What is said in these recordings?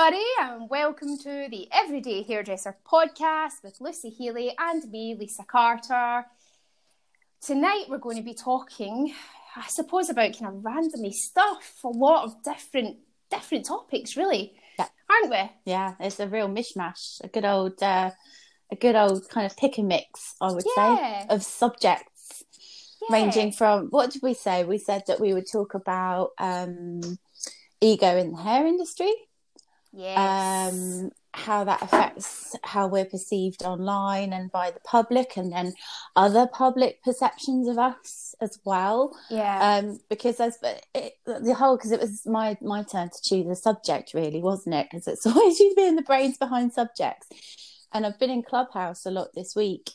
everybody, and welcome to the Everyday Hairdresser podcast with Lucy Healy and me, Lisa Carter. Tonight, we're going to be talking, I suppose, about kind of randomly stuff, a lot of different different topics, really, Yeah. aren't we? Yeah, it's a real mishmash. A good old, uh, a good old kind of pick and mix, I would Yeah. say, of subjects Yeah. ranging from what did we say? We said that we would talk about um, ego in the hair industry, Yes. um, how that affects how we're perceived online and by the public, and then other public perceptions of us as well. yeah. um because there's it, the whole because it was my my turn to choose a subject really wasn't it because it's always you being the brains behind subjects and i've been in clubhouse a lot this week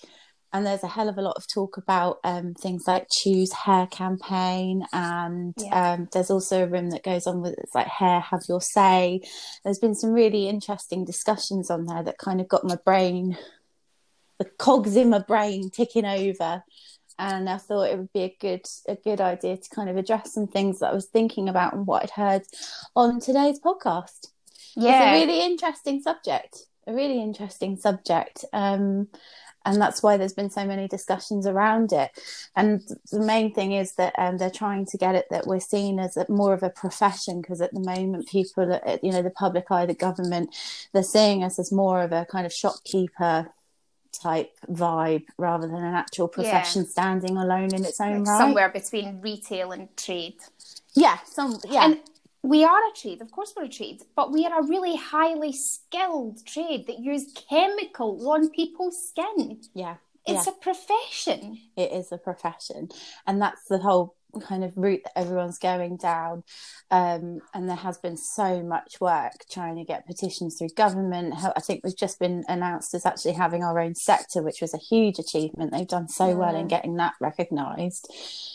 and there's a hell of a lot of talk about um, things like choose hair campaign and Yeah. um, there's also a room that goes on with it's like hair have your say there's been some really interesting discussions on there that kind of got my brain the cogs in my brain ticking over and I thought it would be a good a good idea to kind of address some things that I was thinking about and what I'd heard on today's podcast. yeah. It's a really interesting subject, a really interesting subject, um, and that's why there's been so many discussions around it. And the main thing is that um, they're trying to get it that we're seen as a, more of a profession because at the moment people, you know, the public eye, the government, they're seeing us as more of a kind of shopkeeper type vibe rather than an actual profession standing alone in its own Like right. somewhere between retail and trade. Yeah, some yeah. And we are a trade, of course, we're a trade, but we are a really highly skilled trade that use chemicals on people's skin. yeah. It's yeah. a profession. it is a profession and that's the whole kind of route that everyone's going down um, and there has been so much work trying to get petitions through government i think we've just been announced as actually having our own sector which was a huge achievement they've done so well in getting that recognized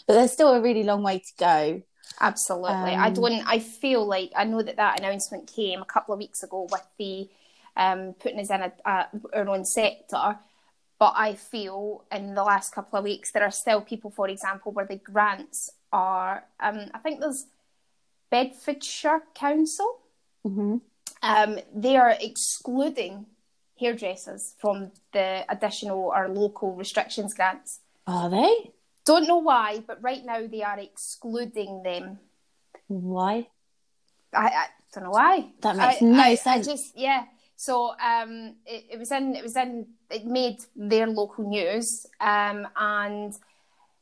but there's still a really long way to go Absolutely. I Um, don't, I feel like, I know that that announcement came a couple of weeks ago with the um, putting us in a, a, our own sector. But I feel in the last couple of weeks, there are still people, for example, where the grants are, um, I think there's Bedfordshire Council. mm-hmm. um, they are excluding hairdressers from the additional or local restrictions grants. are they Don't know why, but right now they are excluding them. why I, I don't know why. That makes I- no I- I sense. just yeah. So um, it, it was in it was in it made their local news, um, and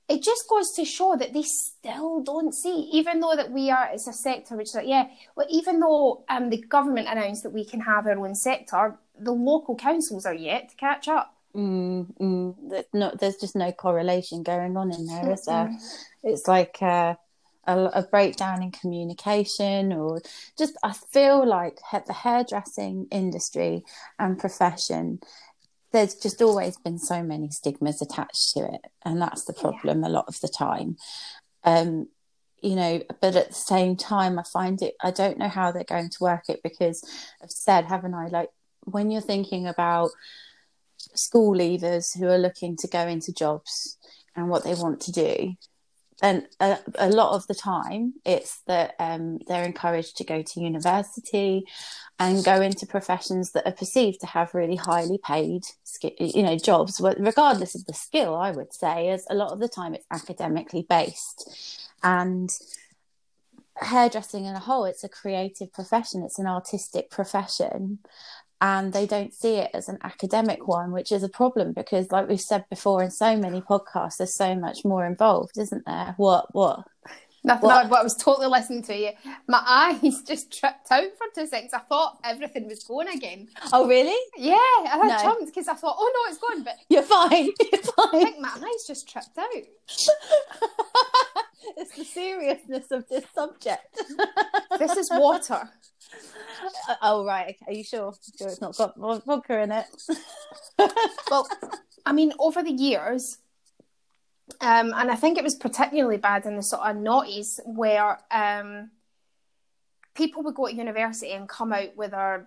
it just goes to show that they still don't see, even though that we are it's a sector which is like yeah, well even though um the government announced that we can have our own sector, the local councils are yet to catch up. Mm, mm, there's no, there's just no correlation going on in there, is there? It's like uh, a, a breakdown in communication, or just I feel like the hairdressing industry and profession. There's just always been so many stigmas attached to it, and that's the problem a lot of the time. Um, you know, but at the same time, I find it. I don't know how they're going to work it because I've said, haven't I? Like when you're thinking about school leavers who are looking to go into jobs and what they want to do. Then a, a lot of the time it's that um, they're encouraged to go to university and go into professions that are perceived to have really highly paid you know jobs regardless of the skill i would say as a lot of the time it's academically based. And hairdressing in a whole it's a creative profession. It's an artistic profession and they don't see it as an academic one, which is a problem because, like we've said before in so many podcasts, there's so much more involved, isn't there? What? What? Nothing. What? I, I was totally listening to you. My eyes just tripped out for two seconds. I thought everything was going again. Oh, really? Yeah, I No. jumped because I thought, oh no, it's gone. But You're fine. You're I fine. think my eyes just tripped out. it's the seriousness of this subject. This is water. Oh, right. Are you sure? Sure, it's not got vod- vodka in it. well, I mean, over the years, um, and I think it was particularly bad in the sort of noughties where um, people would go to university and come out with a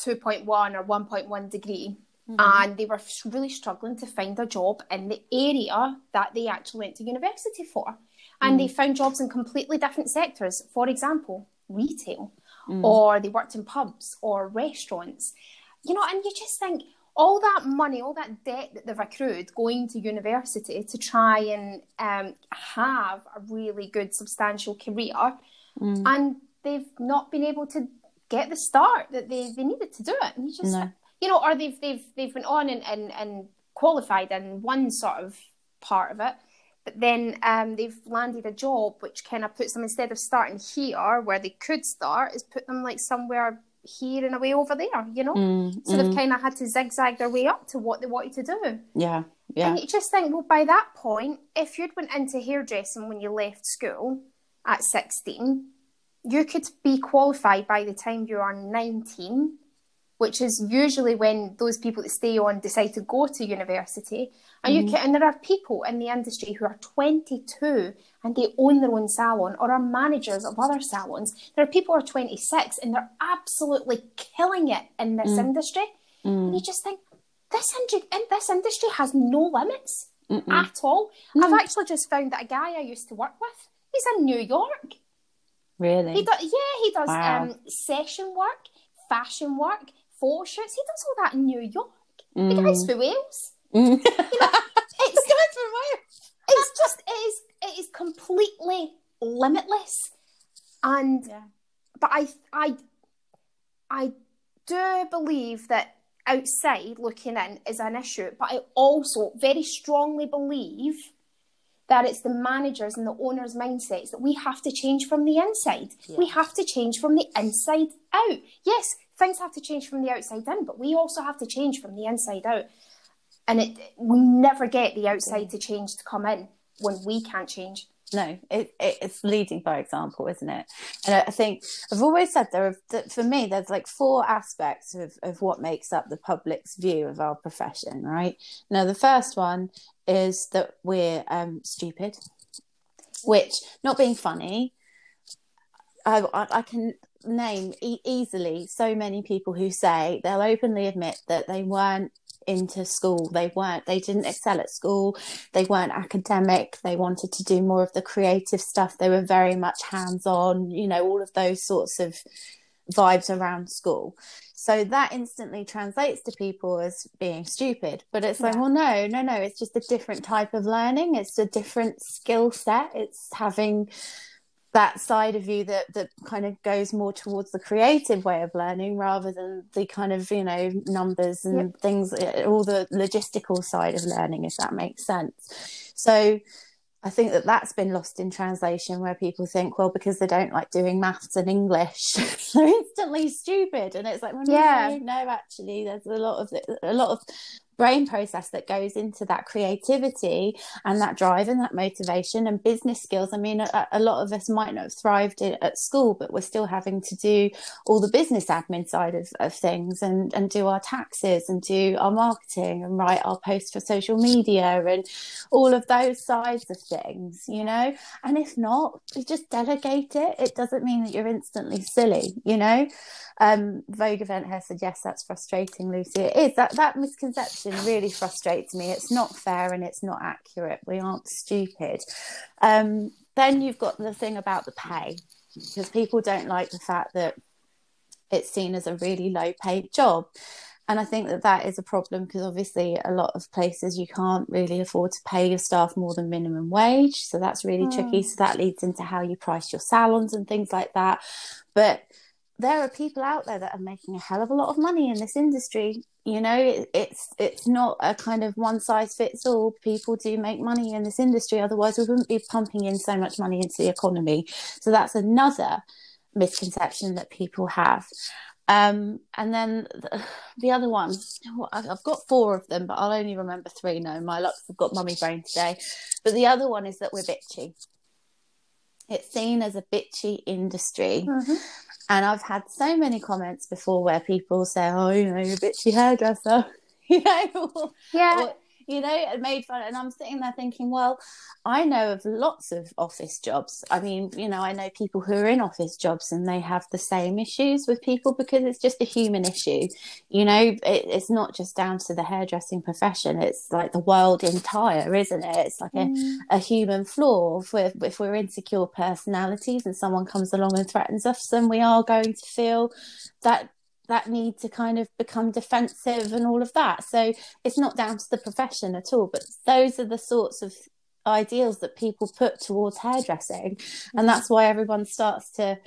2.1 or 1.1 degree. And they were really struggling to find a job in the area that they actually went to university for. And they found jobs in completely different sectors. For example, retail Mm. or they worked in pubs or restaurants. You know, and you just think all that money, all that debt that they've accrued going to university to try and um, have a really good, substantial career, Mm. and they've not been able to get the start that they, they needed to do it. And you just, No. you know, or they've they've they've been on and, and, and qualified in one sort of part of it. But then um, they've landed a job which kind of puts them instead of starting here where they could start, is put them like somewhere here and away over there, you know. Mm, So mm. they've kind of had to zigzag their way up to what they wanted to do. yeah, yeah, And you just think, well, by that point, if you'd went into hairdressing when you left school at 16, you could be qualified by the time you are 19, which is usually when those people that stay on decide to go to university. And you mm-hmm. can, and there are people in the industry who are 22 and they own their own salon or are managers of other salons. There are people who are 26 and they're absolutely killing it in this mm. industry. Mm. And you just think, this, industry, this industry has no limits at all. I've actually just found that a guy I used to work with, he's in New York. really. He does, yeah, he does Wow. um, session work, fashion work, photo shoots. He does all that in New York. The Mm. guy's for Wales. Mm. It's it's just it is it is completely limitless, and Yeah. but I I I do believe that outside looking in is an issue, but I also very strongly believe that it's the managers and the owners' mindsets that we have to change from the inside. We have to change from the inside out. Yes, things have to change from the outside in, but we also have to change from the inside out. And it we never get the outside to change to come in when we can't change. no, it, it, it's leading by example, isn't it? And I- think I've always said there are, that for me, there's like four aspects of, of what makes up the public's view of our profession, right? Now, the first one is that we're um, stupid, which, not being funny, I, I can name e- easily so many people who say they'll openly admit that they weren't into school. They weren't they didn't excel at school. They weren't academic. They wanted to do more of the creative stuff. They were very much hands on you know all of those sorts of vibes around school. So that instantly translates to people as being stupid. But it's like Yeah. well no no no. It's just a different type of learning. It's a different skill set. It's having that side of you that that kind of goes more towards the creative way of learning rather than the kind of you know numbers and Yep. things uh, all the logistical side of learning if that makes sense so I think that that's been lost in translation where people think, well, because they don't like doing maths and English, they're instantly stupid. And it's like, well, Yeah. no, no, actually, there's a lot of a lot of brain process that goes into that creativity and that drive and that motivation and business skills. I mean, a, a lot of us might not have thrived i- at school, but we're still having to do all the business admin side of, of things and, and do our taxes and do our marketing and write our posts for social media and all of those sides of things, you know? And if not, you just delegate it. It doesn't mean that you're instantly silly, you know? Um, Vogue Event Hair said, yes, that's frustrating, Lucy. It is. That, that misconception really frustrates me. It's not fair and it's not accurate. We aren't stupid. Um, then you've got the thing about the pay, because people don't like the fact that it's seen as a really low paid job. And I think that that is a problem because obviously a lot of places you can't really afford to pay your staff more than minimum wage. So that's really tricky. So that leads into how you price your salons and things like that. But there are people out there that are making a hell of a lot of money in this industry. You know, it, it's it's not a kind of one size fits all. People do make money in this industry, otherwise we wouldn't be pumping in so much money into the economy. So that's another misconception that people have. Um, and then the, the other one, well, I've got four of them, but I'll only remember three. No, my luck, I've got mummy brain today. But the other one is that we're bitchy. It's seen as a bitchy industry. And I've had so many comments before where people say, "Oh, you know, you're a bitchy hairdresser," you know, or, Yeah, or you know, and made fun. And I'm sitting there thinking, well, I know of lots of office jobs. I mean, you know, I know people who are in office jobs and they have the same issues with people because it's just a human issue. You know, it, it's not just down to the hairdressing profession. It's like the world entire, isn't it? It's like mm. a, a human flaw. If we're, if we're insecure personalities and someone comes along and threatens us, then we are going to feel that that need to kind of become defensive and all of that. So it's not down to the profession at all, but those are the sorts of ideals that people put towards hairdressing, and mm-hmm. that's why everyone starts to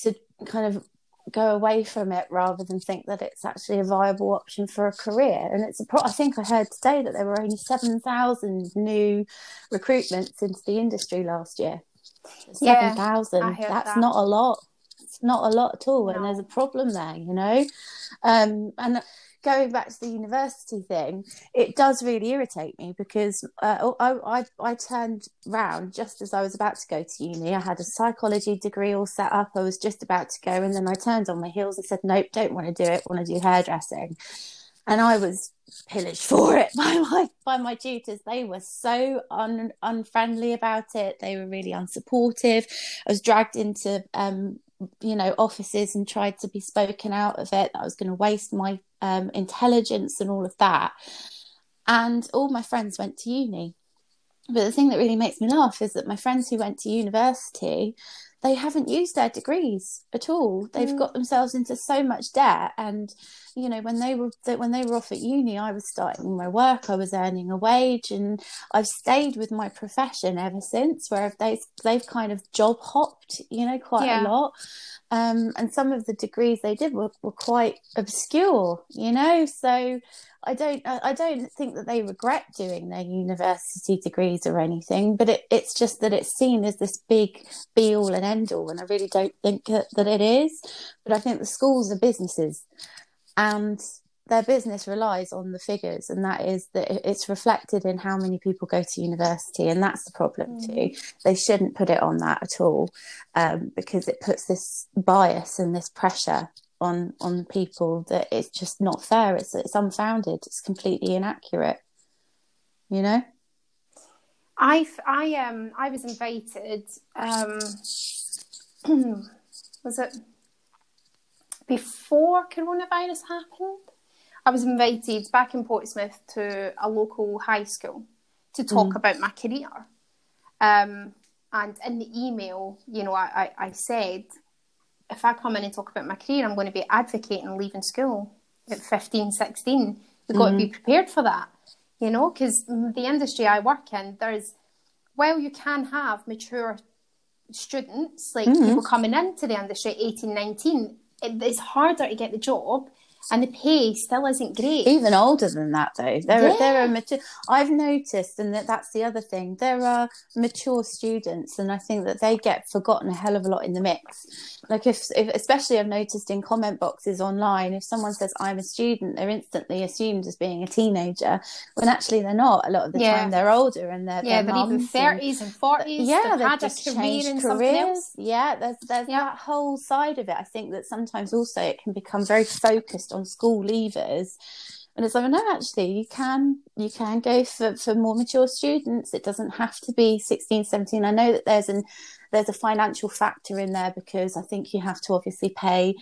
to kind of go away from it rather than think that it's actually a viable option for a career. And it's a pro- I think I heard today that there were only seven thousand new recruitments into the industry last year. Seven thousand. Yeah, That's that. not a lot not a lot at all, no. and there's a problem there, you know. Um, and going back to the university thing, it does really irritate me because uh, I, I, I turned round just as I was about to go to uni. I had a psychology degree all set up. I was just about to go, and then I turned on my heels and said, "Nope, don't want to do it. Want to do hairdressing." And I was pillaged for it by my by my tutors. They were so un, unfriendly about it. They were really unsupportive. I was dragged into um, you know offices and tried to be spoken out of it I was going to waste my um, intelligence and all of that. And all my friends went to uni. But the thing that really makes me laugh is that my friends who went to university, they haven't used their degrees at all. They've mm. got themselves into so much debt and you know when they were when they were off at uni i was starting my work i was earning a wage and i've stayed with my profession ever since where they they've kind of job hopped you know quite yeah. a lot um, and some of the degrees they did were, were quite obscure you know so I don't I don't think that they regret doing their university degrees or anything, but it, it's just that it's seen as this big be all and end all, and I really don't think that, that it is. But I think the schools are businesses, and their business relies on the figures and that is that it's reflected in how many people go to university and that's the problem mm. too they shouldn't put it on that at all um, because it puts this bias and this pressure on on people that it's just not fair it's it's unfounded it's completely inaccurate you know i i um i was invited um was it before coronavirus happened, I was invited back in Portsmouth to a local high school to talk mm. about my career. Um, and in the email, you know, I, I, I, said, if I come in and talk about my career, I'm going to be advocating leaving school at 15, 16. We've got mm. to be mm-hmm. prepared for that, you know, because the industry I work in, there's, well, you can have mature students, like mm. people coming into the industry 18, 19, it's harder to get the job and the pay still isn't great. Even older than that, though, there yeah. are there are mature. I've noticed, and that that's the other thing. There are mature students, and I think that they get forgotten a hell of a lot in the mix. Like if, if especially I've noticed in comment boxes online, if someone says I'm a student, they're instantly assumed as being a teenager, when actually they're not. A lot of the yeah. time, they're older and they're yeah, they're even thirties and forties. Yeah, they've, they've just changed careers. Yeah, there's there's yeah. that whole side of it. I think that sometimes also it can become very focused on school leavers. And it's like no actually you can you can go for, for more mature students. It doesn't have to be 16 17 i know that there's an there's a financial factor in there because i think you have to obviously pay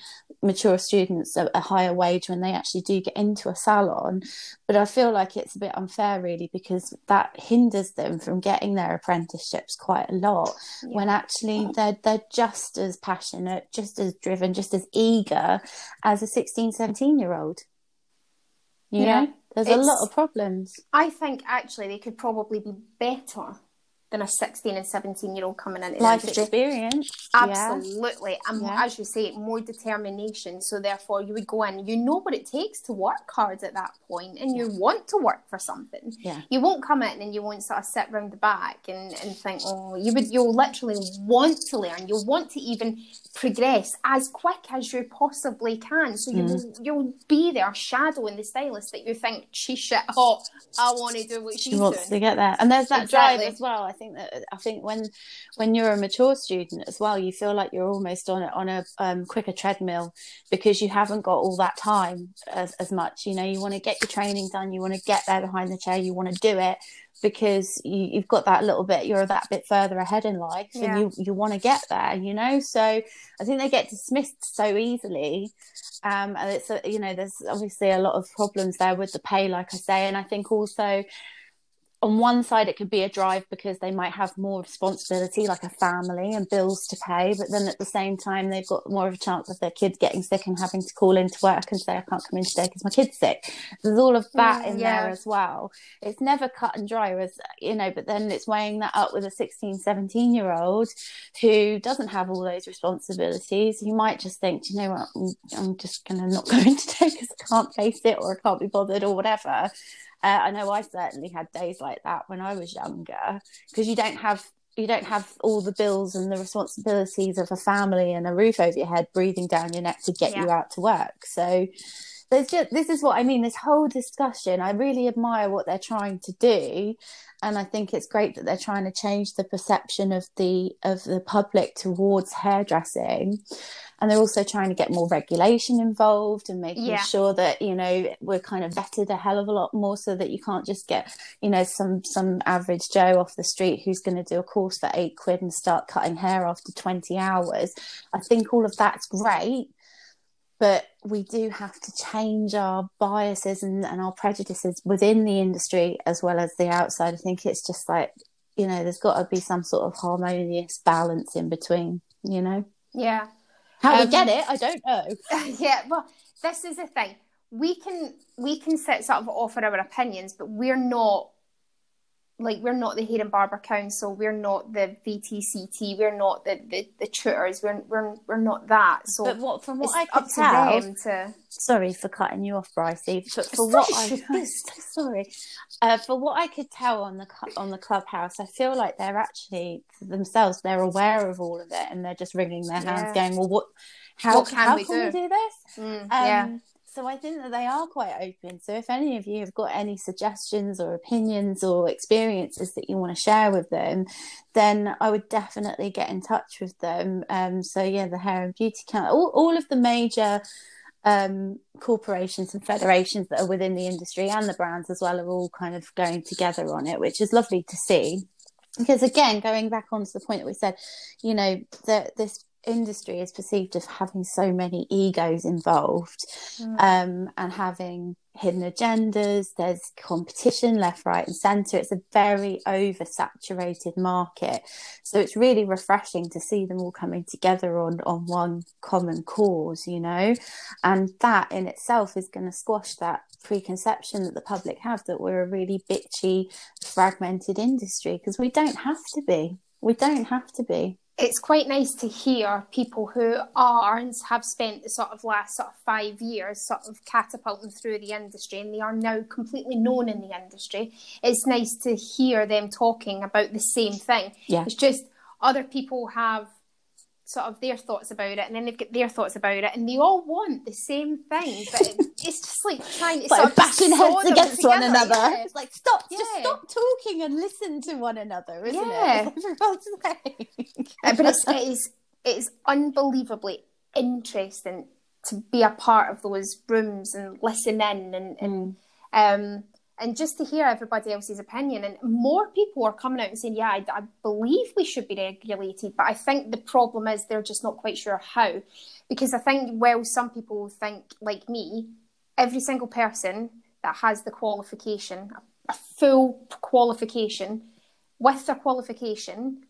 mature students a, a higher wage when they actually do get into a salon but i feel like it's a bit unfair really because that hinders them from getting their apprenticeships quite a lot yeah. when actually they're they're just as passionate just as driven just as eager as a 16 17 year old you yeah. know, there's it's, a lot of problems. I think actually they could probably be better than a 16 and 17 year old coming into life industry. experience absolutely yeah. and yeah. as you say more determination so therefore you would go in you know what it takes to work hard at that point and you want to work for something yeah you won't come in and you won't sort of sit round the back and, and think oh you would you'll literally want to learn you'll want to even progress as quick as you possibly can so you mm. you'll be there shadowing the stylist that you think she's shit hot I want to do what she she's wants doing. to get there and there's that exactly. drive as well I think that I think when when you're a mature student as well, you feel like you're almost on a, on a um, quicker treadmill because you haven't got all that time as, as much you know you want to get your training done you want to get there behind the chair you want to do it because you, have got that little bit you're that bit further ahead in life yeah. and you you want to get there you know so i think they get dismissed so easily um and it's a, you know there's obviously a lot of problems there with the pay like i say and i think also on one side it could be a drive because they might have more responsibility like a family and bills to pay but then at the same time they've got more of a chance of their kids getting sick and having to call into work and say i can't come in today because my kid's sick. There's all of that mm, in yeah. there as well. It's never cut and dry as you know but then it's weighing that up with a 16 17 year old who doesn't have all those responsibilities. You might just think you know what? I'm, I'm just gonna not go in today because i can't face it or i can't be bothered or whatever uh, I know I certainly had days like that when I was younger because you don't have you don't have all the bills and the responsibilities of a family and a roof over your head breathing down your neck to get yeah. you out to work. So there's just this is what I mean. This whole discussion, I really admire what they're trying to do, and I think it's great that they're trying to change the perception of the of the public towards hairdressing and they're also trying to get more regulation involved and making yeah. sure that you know we're kind of vetted a hell of a lot more so that you can't just get you know some some average joe off the street who's going to do a course for eight quid and start cutting hair after 20 hours i think all of that's great but we do have to change our biases and, and our prejudices within the industry as well as the outside i think it's just like you know there's got to be some sort of harmonious balance in between you know yeah how um, we get it, I don't know. yeah, well, this is the thing. We can we can sit sort of offer our opinions, but we're not like we're not the and Barber Council, we're not the VTCT, we're not the, the, the tutors, we're, we're we're not that. So, but what from what I could tell, to... sorry for cutting you off, Brycey. But for what I sorry, uh, for what I could tell on the on the clubhouse, I feel like they're actually themselves they're aware of all of it, and they're just wringing their hands, yeah. going, "Well, what? How, what can, how we, can do? we do this?" Mm, um, yeah so I think that they are quite open. So if any of you have got any suggestions or opinions or experiences that you want to share with them, then I would definitely get in touch with them. Um, so yeah, the Hair and Beauty Council, all, all of the major um, corporations and federations that are within the industry and the brands as well are all kind of going together on it, which is lovely to see because again going back on to the point that we said you know that this industry is perceived as having so many egos involved mm. um, and having hidden agendas. There's competition left, right, and centre. It's a very oversaturated market. So it's really refreshing to see them all coming together on, on one common cause, you know, and that in itself is going to squash that preconception that the public have that we're a really bitchy, fragmented industry because we don't have to be. We don't have to be it's quite nice to hear people who are and have spent the sort of last sort of five years sort of catapulting through the industry and they are now completely known in the industry. It's nice to hear them talking about the same thing. Yeah. It's just other people have sort of their thoughts about it and then they've got their thoughts about it and they all want the same thing but it's just like trying to like sort of bashing heads against one another yeah. it's like stop yeah. just stop talking and listen to one another isn't yeah. it uh, but it's, it is it's unbelievably interesting to be a part of those rooms and listen in and, and mm. um and just to hear everybody else's opinion. And more people are coming out and saying, yeah, I, I, believe we should be regulated. But I think the problem is they're just not quite sure how. Because I think, well, some people think, like me, every single person that has the qualification, a full qualification, with their qualification,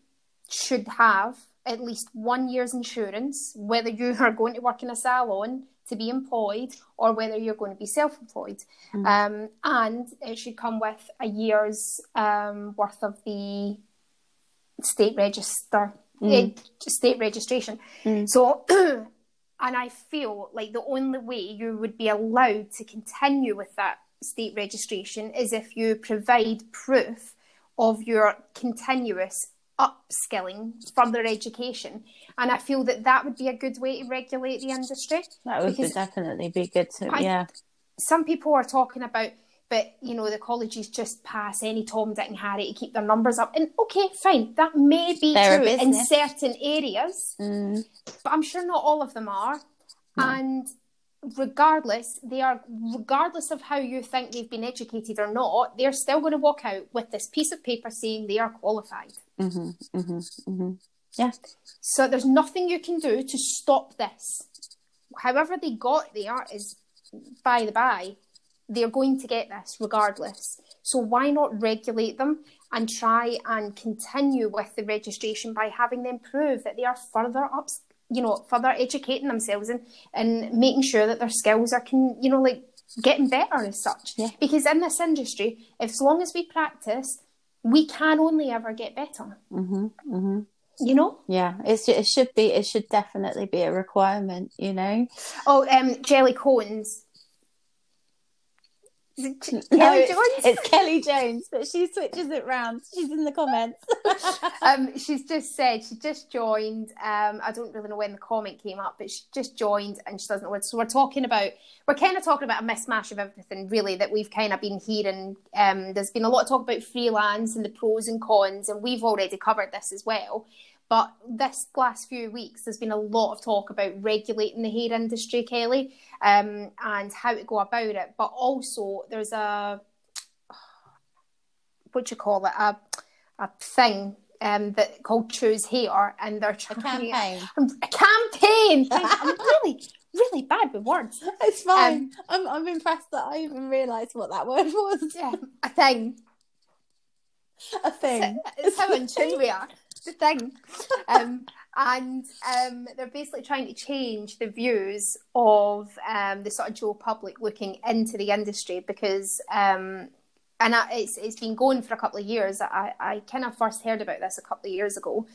should have at least one year's insurance, whether you are going to work in a salon to be employed or whether you're going to be self-employed mm. um, and it should come with a year's um, worth of the state register mm. uh, state registration mm. so and i feel like the only way you would be allowed to continue with that state registration is if you provide proof of your continuous upskilling, further education. And I feel that that would be a good way to regulate the industry. That would be definitely be good to, I, yeah. Some people are talking about but you know the colleges just pass any Tom, Dick, and Harry to keep their numbers up. And okay, fine, that may be They're true in certain areas, Mm. but I'm sure not all of them are. No. And regardless, they are regardless of how you think they've been educated or not, they're still going to walk out with this piece of paper saying they are qualified. Hmm hmm hmm Yeah. So there's nothing you can do to stop this. However they got there is by the by. They're going to get this regardless. So why not regulate them and try and continue with the registration by having them prove that they are further up, you know, further educating themselves and, and making sure that their skills are, can, you know, like getting better as such. Yeah. Because in this industry, if, as long as we practice, we can only ever get better. hmm hmm You know. Yeah, it's it should be it should definitely be a requirement, you know. Oh, um, Jelly Cones. J- No, it's, Jones? it's Kelly Jones, but she switches it round. She's in the comments. um, she's just said she just joined. Um, I don't really know when the comment came up, but she just joined and she doesn't know what. So we're talking about we're kind of talking about a mismatch of everything really that we've kind of been hearing. Um, there's been a lot of talk about freelance and the pros and cons, and we've already covered this as well. But this last few weeks, there's been a lot of talk about regulating the hair industry, Kelly, um, and how to go about it. But also, there's a what do you call it a a thing um, that called Choose Hair, and they're trying A campaign. a campaign. I'm really really bad with words. It's fine. I'm I'm impressed that I even realised what that word was. Yeah, a thing. A thing. It's how in tune we are. The thing. Um, and um, they're basically trying to change the views of um, the sort of Joe public looking into the industry because, um, and it's it's been going for a couple of years. I, I kind of first heard about this a couple of years ago,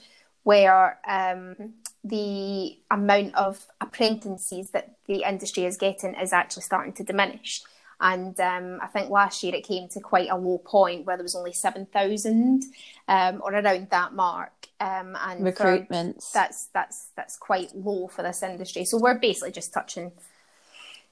where um, the amount of apprentices that the industry is getting is actually starting to diminish. And um, I think last year it came to quite a low point where there was only 7,000 um, or around that mark. Um, and Recruitments. that's that's that's quite low for this industry. So we're basically just touching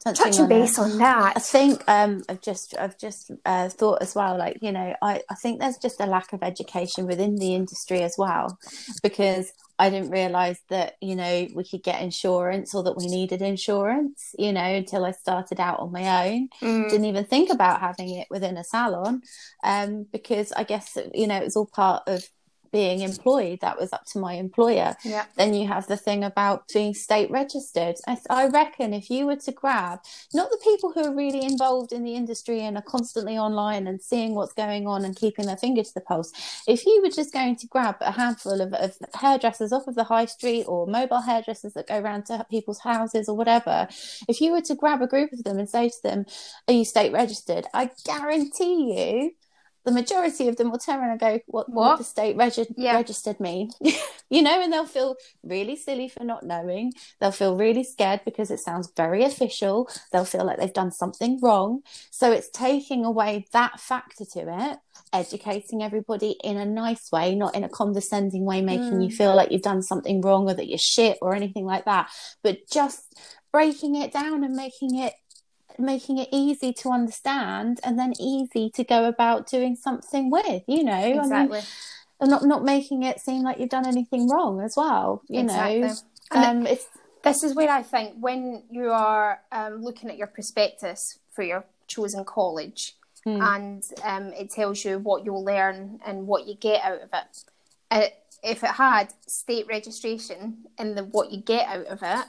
Touching touching on base on that. I think um, I've just I've just uh, thought as well, like you know, I, I think there's just a lack of education within the industry as well, because I didn't realise that you know we could get insurance or that we needed insurance, you know, until I started out on my own. Mm. Didn't even think about having it within a salon, um, because I guess you know it was all part of being employed. That was up to my employer. Yeah. Then you have the thing about being state registered. I, I reckon if you were to grab not the people who are really involved in the industry and are constantly online and seeing what's going on and keeping their finger to the pulse, if you were just going to grab a handful of, of hairdressers off of the high street or mobile hairdressers that go around to people's houses or whatever, if you were to grab a group of them and say to them, Are you state registered? I guarantee you. The majority of them will turn around and go, "What, what? What? does state regi- Yeah. registered mean?" you know, and they'll feel really silly for not knowing. They'll feel really scared because it sounds very official. They'll feel like they've done something wrong. So it's taking away that factor to it, educating everybody in a nice way, not in a condescending way, making you Mm. feel like you've done something wrong or that you're shit or anything like that. But just breaking it down and making it making it easy to understand and then easy to go about doing something with you know I mean, Exactly. and not not making it seem like you've done anything wrong as well you Exactly. know And um it's this is where I think when you are um, looking at your prospectus for your chosen college Hmm. and um, it tells you what you'll learn and what you get out of it. Uh, if it had state registration and the what you get out of it,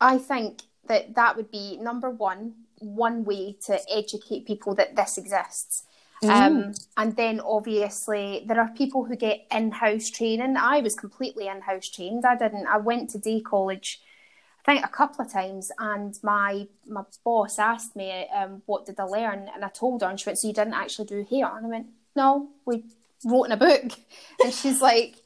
I think that that would be number one, one way to educate people that this exists. Mm. Um, and then obviously there are people who get in-house training. I was completely in-house trained. I didn't. I went to day college, I think a couple of times, and my my boss asked me, um, "What did I learn?" And I told her, and she went, "So you didn't actually do hair?" And I went, "No, we wrote in a book." And she's like,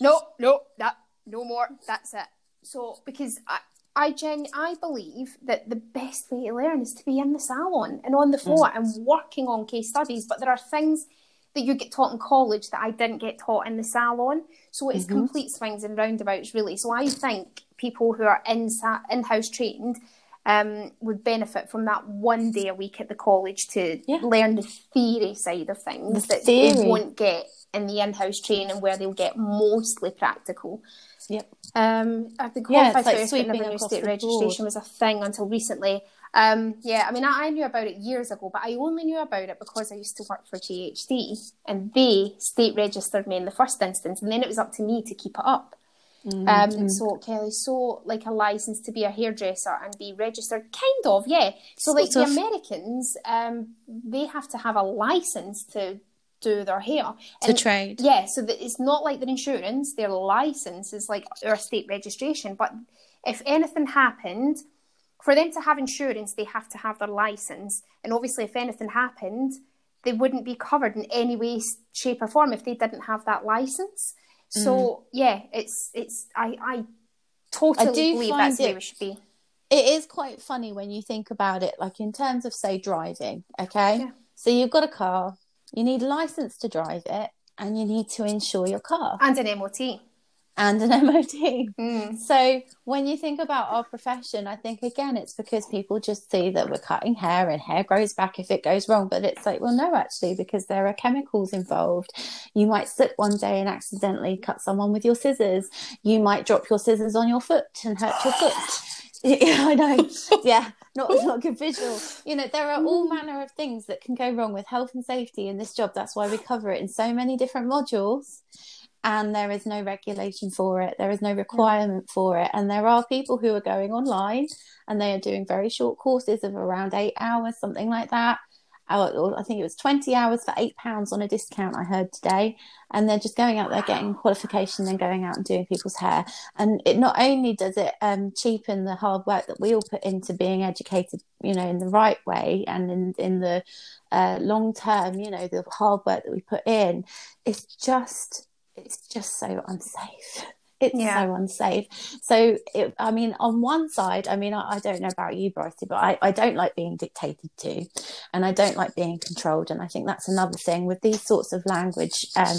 "No, no, that no more. That's it." So because I. I gen I believe that the best way to learn is to be in the salon and on the floor and working on case studies. But there are things that you get taught in college that I didn't get taught in the salon. So it's Mhm. complete swings and roundabouts, really. So I think people who are in in house trained um, would benefit from that one day a week at the college to Yeah. learn the theory side of things The that they won't get in the in-house training where they'll get mostly practical. Yep. Um, the Yeah, qualified it's like sweeping across state registration was a thing until recently. Um, yeah, I mean, I, I knew about it years ago, but I only knew about it because I used to work for GHD and they state registered me in the first instance, and then it was up to me to keep it up. Mm-hmm. Um, so Kelly, so like a license to be a hairdresser and be registered, kind of, yeah. So like Sort the of. Americans, um, they have to have a license to do their hair. To trade. Yeah, so that it's not like their insurance; their license is like our state registration. But if anything happened, for them to have insurance, they have to have their license. And obviously, if anything happened, they wouldn't be covered in any way, shape, or form if they didn't have that license. So yeah, it's it's I I totally Mm. I do believe that's the way it- we should be. it is quite funny when you think about it, like in terms of say driving. Okay, Yeah. so you've got a car, you need a license to drive it, and you need to insure your car And an MOT. and an MOT. Mm. So when you think about our profession, I think again it's because people just see that we're cutting hair and hair grows back if it goes wrong. But it's like, well, no, actually, because there are chemicals involved. You might slip one day and accidentally cut someone with your scissors. You might drop your scissors on your foot and hurt your foot. Yeah, I know. Yeah, not a good visual. You know, there are all mm. manner of things that can go wrong with health and safety in this job. That's why we cover it in so many different modules. And there is no regulation for it. There is no requirement for it. And there are people who are going online and they are doing very short courses of around eight hours, something like that. I think it was 20 hours for eight pounds on a discount, I heard today. And they're just going out there getting qualification and going out and doing people's hair. And it not only does it um, cheapen the hard work that we all put into being educated, you know, in the right way and in, in the uh, long term, you know, the hard work that we put in, it's just, it's just so unsafe. It's Yeah. so unsafe. So, it, I mean, on one side, I mean, I, I don't know about you, Bryce, but I, I don't like being dictated to and I don't like being controlled. And I think that's another thing with these sorts of language, um,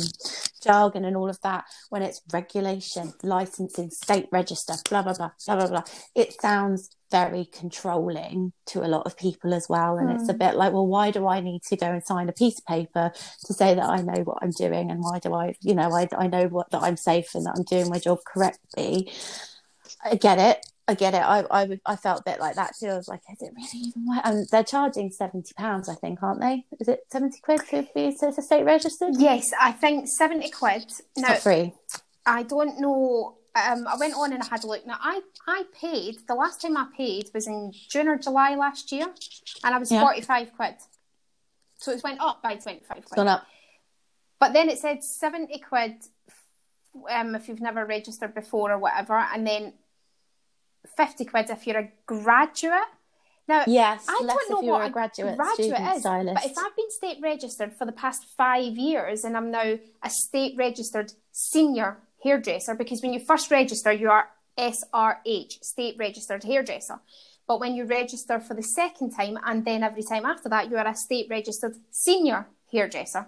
jargon and all of that, when it's regulation, licensing, state register, blah, blah, blah, blah, blah, blah, it sounds very controlling to a lot of people as well. And it's a hmm. bit like, well, why do I need to go and sign a piece of paper to say that I know what I'm doing? And why do I, you know, I, I know what that I'm safe and that I'm doing my job correctly. I get it. I get it. I, I, I felt a bit like that too. I was like, is it really even worth? And they're charging seventy pounds, I think, aren't they? Is it seventy quid to be to, to state registered? Yes, I think seventy quid. It's Now free. I don't know. Um, I went on and I had a look. Now I I paid the last time I paid was in June or July last year, and I was Yeah. forty five quid. So it went up by twenty five quid. gone up. But then it said seventy quid um, if you've never registered before or whatever, and then fifty quid if you're a graduate. Now Yes, I don't know what a graduate, graduate is, stylist. but if I've been state registered for the past five years and I'm now a state registered senior hairdresser, because when you first register, you are SRH, state registered hairdresser. But when you register for the second time and then every time after that, you are a state registered senior hairdresser.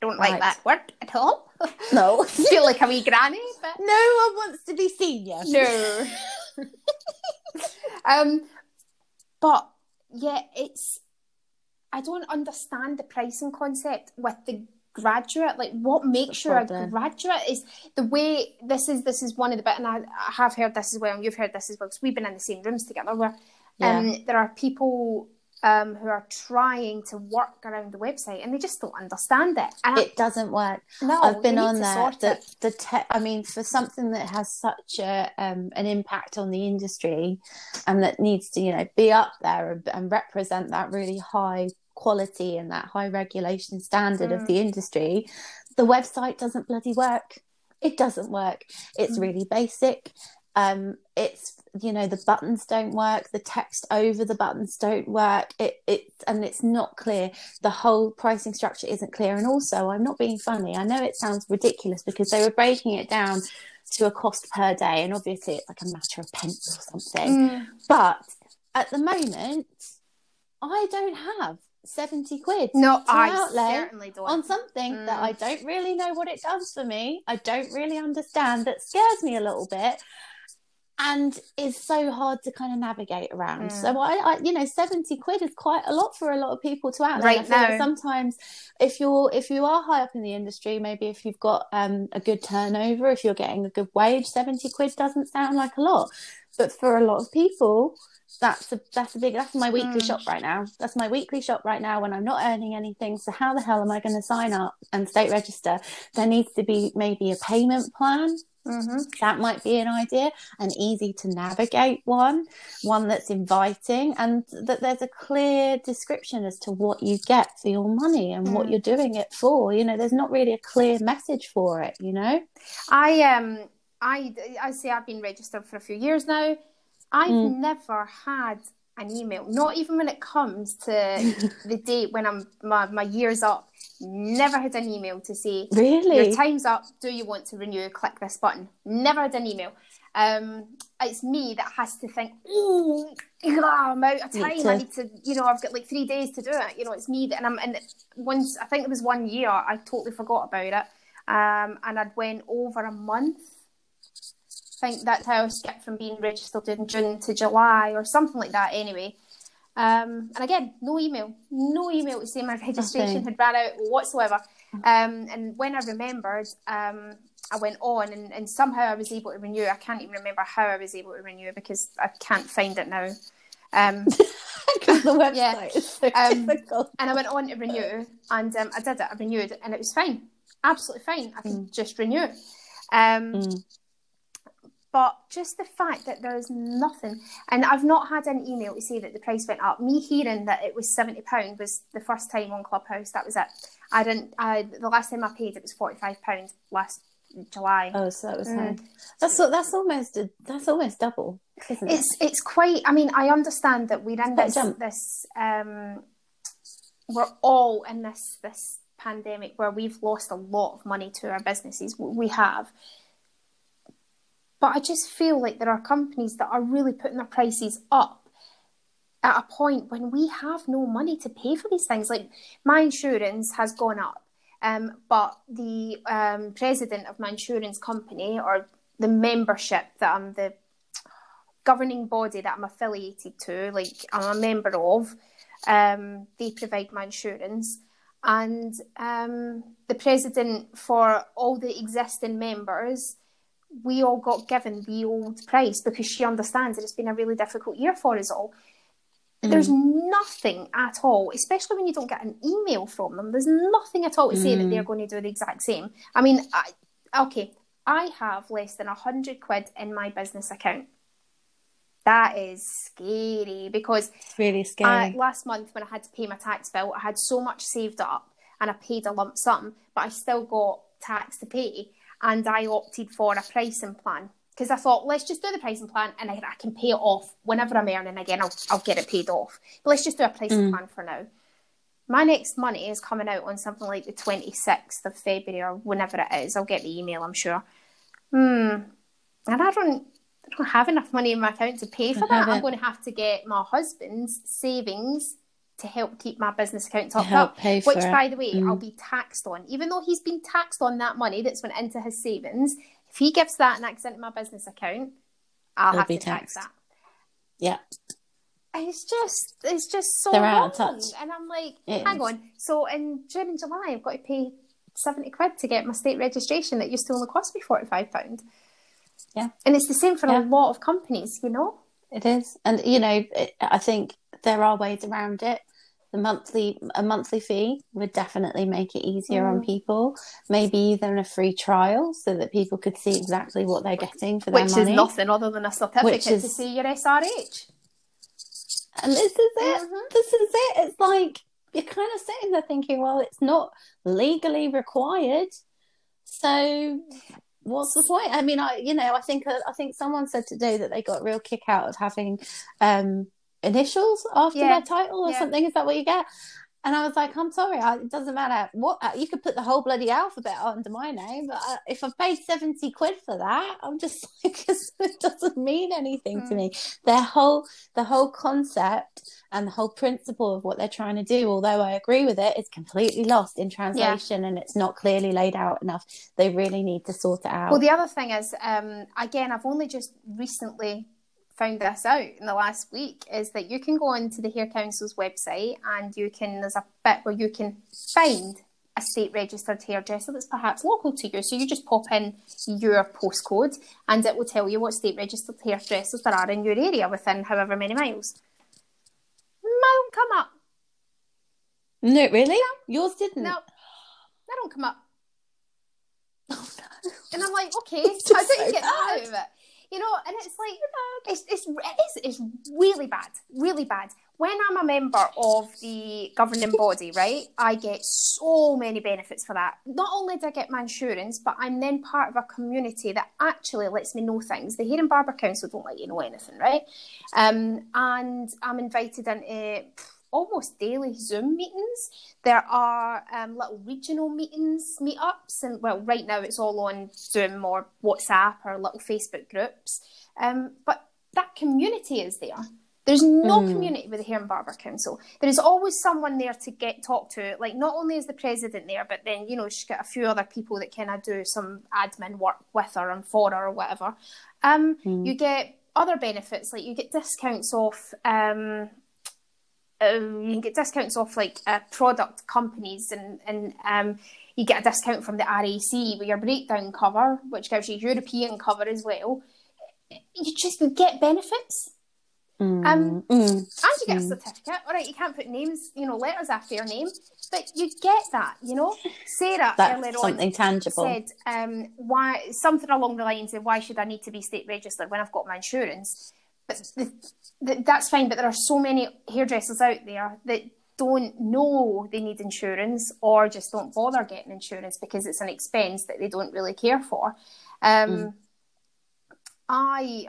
Don't like that word at all. no, Feel like a wee granny, but no one wants to be senior. no. um, but yeah, it's. I don't understand the pricing concept with the graduate. Like, what makes you a graduate is the way this is. This is one of the bit, and I, I have heard this as well, and you've heard this as well, because we've been in the same rooms together. Where um, there are people um, who are trying to work around the website, and they just don't understand it. And I- It doesn't work. no, I've been on there. The, it. the te- I mean, for something that has such a um, an impact on the industry, and that needs to, you know, be up there and, and represent that really high quality and that high regulation standard Mm. of the industry, the website doesn't bloody work. It doesn't work. It's Mm. really basic. Um, it's you know the buttons don't work. The text over the buttons don't work. It it and it's not clear the whole pricing structure isn't clear. And also, I'm not being funny. I know it sounds ridiculous because they were breaking it down to a cost per day, and obviously it's like a matter of pence or something. Mm. But at the moment, I don't have 70 quid No, I outlay certainly don't. on something that Mm. I don't really know what it does for me. I don't really understand. That scares me a little bit. and is so hard to kind of navigate around. Mm. So I, I, you know, seventy quid is quite a lot for a lot of people to out. Right now, sometimes if you're if you are high up in the industry, maybe if you've got um, a good turnover, if you're getting a good wage, seventy quid doesn't sound like a lot. But for a lot of people, that's a that's a big that's my weekly mm. shop right now. That's my weekly shop right now when I'm not earning anything. So how the hell am I going to sign up and state register? There needs to be maybe a payment plan Mm-hmm. That might be an idea, an easy to navigate one, one that's inviting, and that there's a clear description as to what you get for your money and mm. what you're doing it for. You know, there's not really a clear message for it. You know, I um, I I say I've been registered for a few years now. I've mm. never had an email, not even when it comes to the date when I'm my, my year's up Never had an email to say, really, your time's up. Do you want to renew? Click this button. Never had an email. Um, it's me that has to think, oh, I'm out of time. I need to, you know, I've got like three days to do it. You know, it's me that, and I'm, and once I think it was one year, I totally forgot about it, um, and I'd went over a month. I think that's how I skipped from being registered in June to July or something like that. Anyway, um, and again, no email, no email to say my registration okay. had ran out whatsoever. Um, and when I remembered, um, I went on and, and, somehow I was able to renew. I can't even remember how I was able to renew because I can't find it now. Um, the website yeah. so um. And I went on to renew and um, I did it. I renewed and it was fine, absolutely fine. I could mm. just renew. Um, mm. But just the fact that there's nothing, and I've not had an email to say that the price went up. Me hearing that it was seventy pound was the first time on Clubhouse. That was it. I didn't. I the last time I paid it was forty five pounds last July. Oh, so that was mm. That's that's almost that's almost double. Isn't it? It's it's quite. I mean, I understand that we're in this this um, we're all in this this pandemic where we've lost a lot of money to our businesses. We have, but I just feel like there are companies that are really putting their prices up at a point when we have no money to pay for these things. Like my insurance has gone up, um, but the um, president of my insurance company or the membership that I'm the governing body that I'm affiliated to, like I'm a member of, um, they provide my insurance. And um, the president for all the existing members we all got given the old price because she understands that it's been a really difficult year for us all. Mm. There's nothing at all, especially when you don't get an email from them. There's nothing at all to say mm. that they're going to do the exact same. I mean, I, okay, I have less than a hundred quid in my business account. That is scary because it's really scary. Uh, last month when I had to pay my tax bill, I had so much saved up and I paid a lump sum, but I still got tax to pay and I opted for a pricing plan because I thought let's just do the pricing plan and I, I, can pay it off whenever I'm earning again. I'll I'll get it paid off. But let's just do a pricing mm. plan for now. My next money is coming out on something like the 26th of February or whenever it is. I'll get the email, I'm sure. Hmm. And I don't, I don't have enough money in my account to pay for that. I'm going to have to get my husband's savings to help keep my business account topped up. Which, by the way, mm. I'll be taxed on. Even though he's been taxed on that money that's went into his savings, if he gives that and acts into my business account, I'll It'll have to taxed. tax that. Yeah. It's just, it's just so They're wrong. out of touch. And I'm like, it hang is. on. So in June and July, I've got to pay seventy quid to get my state registration that used to only cost me forty five pound. Yeah. And it's the same for yeah. a lot of companies, you know. It is, and you know, it, I think there are ways around it the monthly a monthly fee would definitely make it easier mm. on people. Maybe even a free trial so that people could see exactly what they're getting for Which their money. Which is nothing other than a certificate is, to see your SRH. And this is it. Mm-hmm. This is it. It's like you're kind of sitting there thinking, well, it's not legally required. So what's the point? I mean, I you know, I think I think someone said today that they got a real kick out of having um initials after yeah. their title or yeah. something. Is that what you get? And I was like, I'm sorry, I, it doesn't matter what uh, you could put the whole bloody alphabet under my name, but I, if I paid 70 quid for that, I'm just like, it doesn't mean anything mm. to me. Their whole, the whole concept and the whole principle of what they're trying to do, although I agree with it, is completely lost in translation yeah. and it's not clearly laid out enough. They really need to sort it out. Well, the other thing is, um, again, I've only just recently found this out in the last week is that you can go onto the Hair Council's website and you can there's a bit where you can find a state registered hairdresser that's perhaps local to you. So you just pop in your postcode and it will tell you what state registered hairdressers there are in your area within however many miles. Mine don't come up. No, really? No. Yours didn't? No. They don't come up. Oh, no. And I'm like, okay, how did you get that out of it? You know, and it's like it's it's it is it's really bad, really bad. When I'm a member of the governing body, right, I get so many benefits for that. Not only do I get my insurance, but I'm then part of a community that actually lets me know things. The and Barber Council don't let you know anything, right? Um, and I'm invited into almost daily Zoom meetings. There are um, little regional meetings, meetups, and well, right now it's all on Zoom or WhatsApp or little Facebook groups. Um, but that community is there. There's no mm. community with the Hair and Barber Council. There is always someone there to get talked to. Like not only is the president there, but then you know she's got a few other people that kind of do some admin work with her and for her or whatever. Um, mm. You get other benefits like you get discounts off um, um, you can get discounts off like uh, product companies and and um, you get a discount from the RAC with your breakdown cover, which gives you European cover as well. You just get benefits. Mm, um, mm, and you get mm. a certificate. All right, you can't put names, you know, letters after your name, but you get that, you know. Sarah That's earlier something on tangible. said um, why something along the lines of why should I need to be state registered when I've got my insurance? The, that's fine, but there are so many hairdressers out there that don't know they need insurance or just don't bother getting insurance because it's an expense that they don't really care for. Um, mm. I,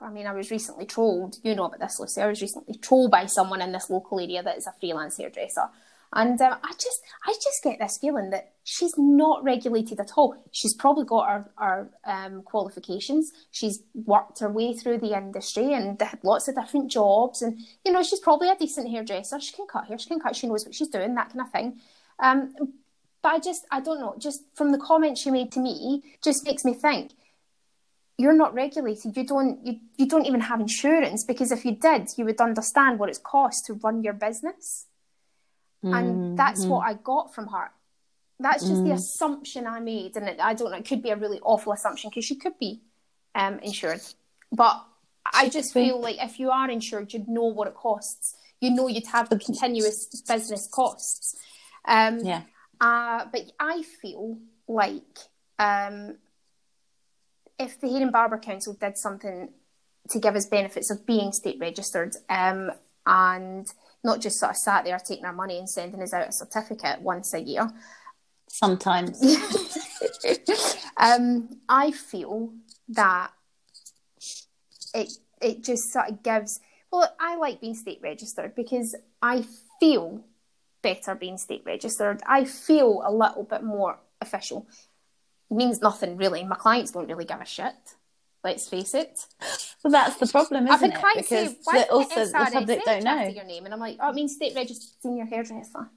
I mean, I was recently trolled. You know about this, Lucy. I was recently trolled by someone in this local area that is a freelance hairdresser, and um, I just, I just get this feeling that she's not regulated at all. She's probably got her, her um, qualifications. She's worked her way through the industry and had lots of different jobs. And, you know, she's probably a decent hairdresser. She can cut hair, she can cut, she knows what she's doing, that kind of thing. Um, but I just, I don't know, just from the comments she made to me, just makes me think, you're not regulated. You don't, you, you don't even have insurance because if you did, you would understand what it costs to run your business. Mm-hmm. And that's what I got from her. That's just mm. the assumption I made. And it, I don't know, it could be a really awful assumption because she could be um, insured. But I just feel like if you are insured, you'd know what it costs. You know you'd have the continuous business costs. Um, yeah. Uh, but I feel like um, if the and Barber Council did something to give us benefits of being state registered um, and not just sort of sat there taking our money and sending us out a certificate once a year. Sometimes. um, I feel that it it just sort of gives. Well, I like being state registered because I feel better being state registered. I feel a little bit more official. It means nothing really. My clients don't really give a shit. Let's face it. Well, that's the problem, isn't it? Because the, also the public don't know your name, and I'm like, oh, it means state registered senior hairdresser.